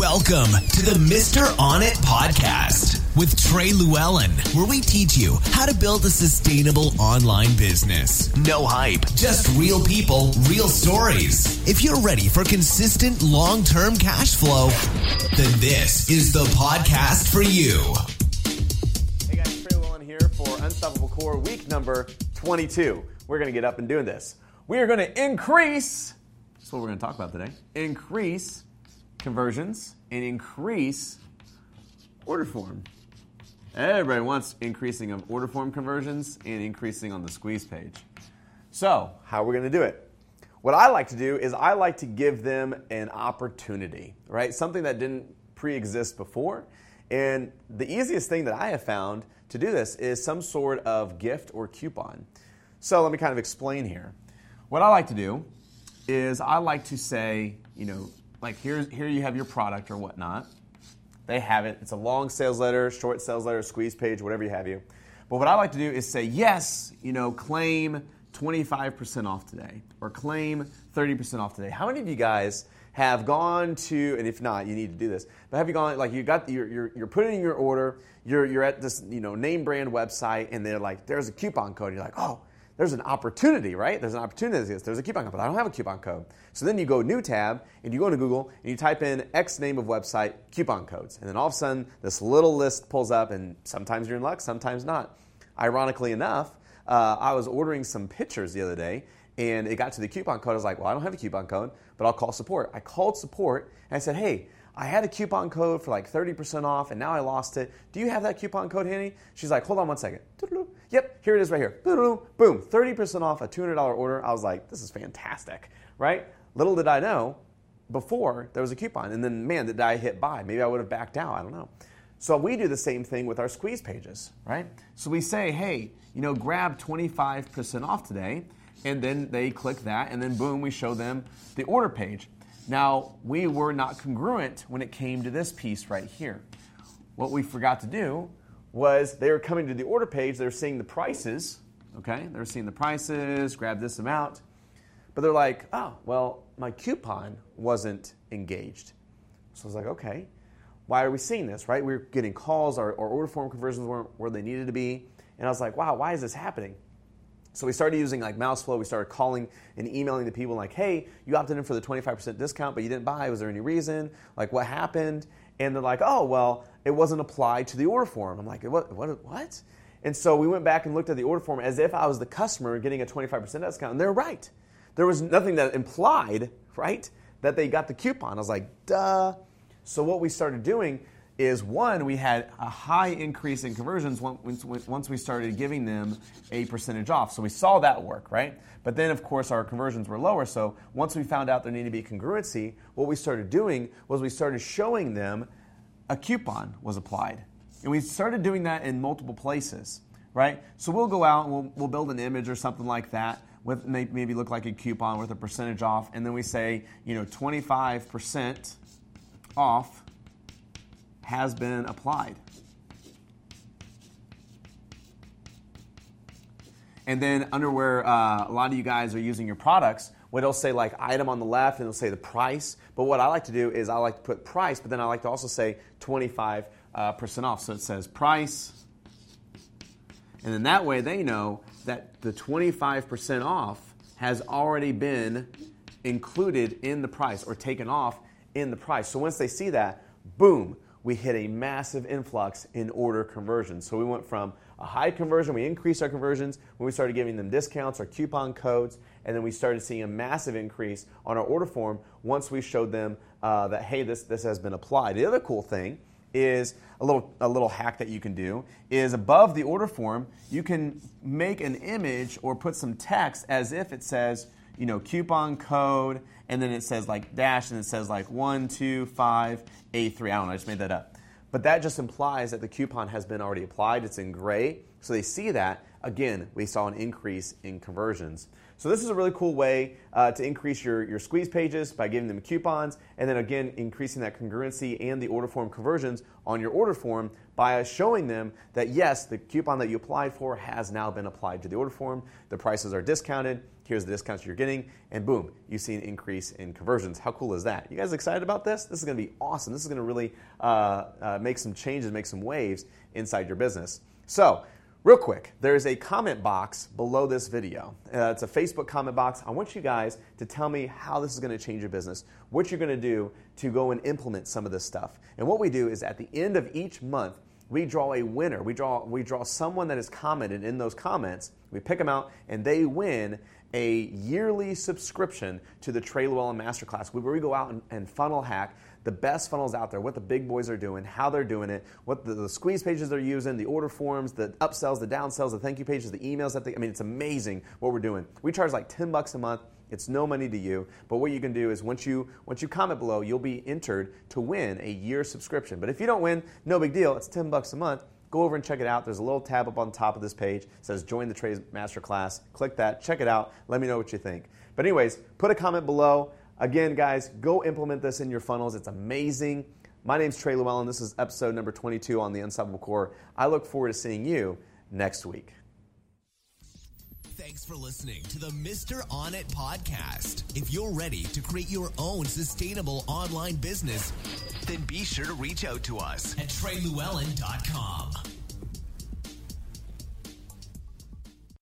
Welcome to the Mr. On It podcast with Trey Lewellen, where we teach you how to build a sustainable online business. No hype, just real people, real stories. If you're ready for consistent long term cash flow, then this is the podcast for you. Hey guys, Trey Lewellen here for Unstoppable Core week number 22. We're going to get up and doing this. We are going to increase, that's what we're going to talk about today, increase conversions and increase order form. Everybody wants increasing of order form conversions and increasing on the squeeze page. So, how are we going to do it? What I like to do is I like to give them an opportunity, right? Something that didn't pre exist before. And the easiest thing that I have found to do this is some sort of gift or coupon. So, let me kind of explain here. What I like to do is I like to say, you know, like here, here you have your product or whatnot. They have it. It's a long sales letter, short sales letter, squeeze page, whatever you have you. But what I like to do is say, yes, you know, claim 25% off today or claim 30% off today. How many of you guys have gone to, and if not, you need to do this, but have you gone, like you got, you're, you're, you're putting in your order, you're, you're at this, you know, name brand website and they're like, there's a coupon code. You're like, oh, there's an opportunity, right? There's an opportunity. There's a coupon code, but I don't have a coupon code. So then you go new tab and you go into Google and you type in X name of website coupon codes. And then all of a sudden this little list pulls up and sometimes you're in luck, sometimes not. Ironically enough, uh, I was ordering some pictures the other day and it got to the coupon code. I was like, well, I don't have a coupon code, but I'll call support. I called support and I said, hey, I had a coupon code for like 30% off and now I lost it. Do you have that coupon code handy? She's like, hold on one second. Yep, here it is right here. Boom, boom, 30% off a $200 order. I was like, this is fantastic, right? Little did I know before there was a coupon. And then, man, did I hit buy? Maybe I would have backed out. I don't know. So we do the same thing with our squeeze pages, right? So we say, hey, you know, grab 25% off today. And then they click that, and then boom, we show them the order page. Now, we were not congruent when it came to this piece right here. What we forgot to do was they were coming to the order page, they were seeing the prices, okay? They were seeing the prices, grab this amount. But they're like, oh, well, my coupon wasn't engaged. So I was like, okay, why are we seeing this, right? We are getting calls, our, our order form conversions weren't where they needed to be. And I was like, wow, why is this happening? So we started using like MouseFlow. We started calling and emailing the people like, hey, you opted in for the 25% discount, but you didn't buy. Was there any reason? Like, what happened? And they're like, oh, well, it wasn't applied to the order form. I'm like, what? What? what? And so we went back and looked at the order form as if I was the customer getting a 25% discount. And they're right. There was nothing that implied, right, that they got the coupon. I was like, duh. So what we started doing is one, we had a high increase in conversions once, once we started giving them a percentage off. So we saw that work, right? But then, of course, our conversions were lower. So once we found out there needed to be congruency, what we started doing was we started showing them a coupon was applied. And we started doing that in multiple places, right? So we'll go out and we'll, we'll build an image or something like that with maybe look like a coupon with a percentage off. And then we say, you know, 25% off has been applied. And then under where uh, a lot of you guys are using your products, what it'll say like item on the left and it'll say the price. But what I like to do is I like to put price, but then I like to also say 25 uh, percent off. So it says price. And then that way they know that the 25% off has already been included in the price or taken off in the price. So once they see that, boom, we hit a massive influx in order conversions. So we went from a high conversion, we increased our conversions when we started giving them discounts or coupon codes, and then we started seeing a massive increase on our order form once we showed them uh, that, hey, this, this has been applied. The other cool thing is a little, a little hack that you can do is above the order form, you can make an image or put some text as if it says, you know, coupon code, and then it says like dash, and it says like 125A3. I don't know, I just made that up. But that just implies that the coupon has been already applied. It's in gray, so they see that. Again, we saw an increase in conversions. So this is a really cool way uh, to increase your, your squeeze pages by giving them coupons, and then again, increasing that congruency and the order form conversions on your order form by showing them that yes, the coupon that you applied for has now been applied to the order form. The prices are discounted. Here's the discounts you're getting, and boom, you see an increase in conversions. How cool is that? You guys excited about this? This is going to be awesome. This is going to really uh, uh, make some changes, make some waves inside your business. So Real quick, there's a comment box below this video. Uh, it's a Facebook comment box. I want you guys to tell me how this is going to change your business, what you're going to do to go and implement some of this stuff. And what we do is at the end of each month, we draw a winner. We draw, we draw someone that has commented in those comments. We pick them out, and they win a yearly subscription to the Trey Lewellen Masterclass, where we go out and, and funnel hack the best funnels out there, what the big boys are doing, how they're doing it, what the, the, squeeze pages they're using, the order forms, the upsells, the downsells, the thank you pages, the emails that they, I mean, it's amazing what we're doing. We charge like 10 bucks a month. It's no money to you, but what you can do is once you once you comment below, you'll be entered to win a year subscription. But if you don't win, no big deal. It's 10 bucks a month. Go over and check it out. There's a little tab up on top of this page. Says join the Trey Masterclass. Click that, check it out. Let me know what you think. But anyways, put a comment below. Again, guys, go implement this in your funnels. It's amazing. My name's Trey Lewellen. This is episode number 22 on the Unstoppable Core. I look forward to seeing you next week. Thanks for listening to the Mr. On It podcast. If you're ready to create your own sustainable online business, then be sure to reach out to us at treylewellen.com.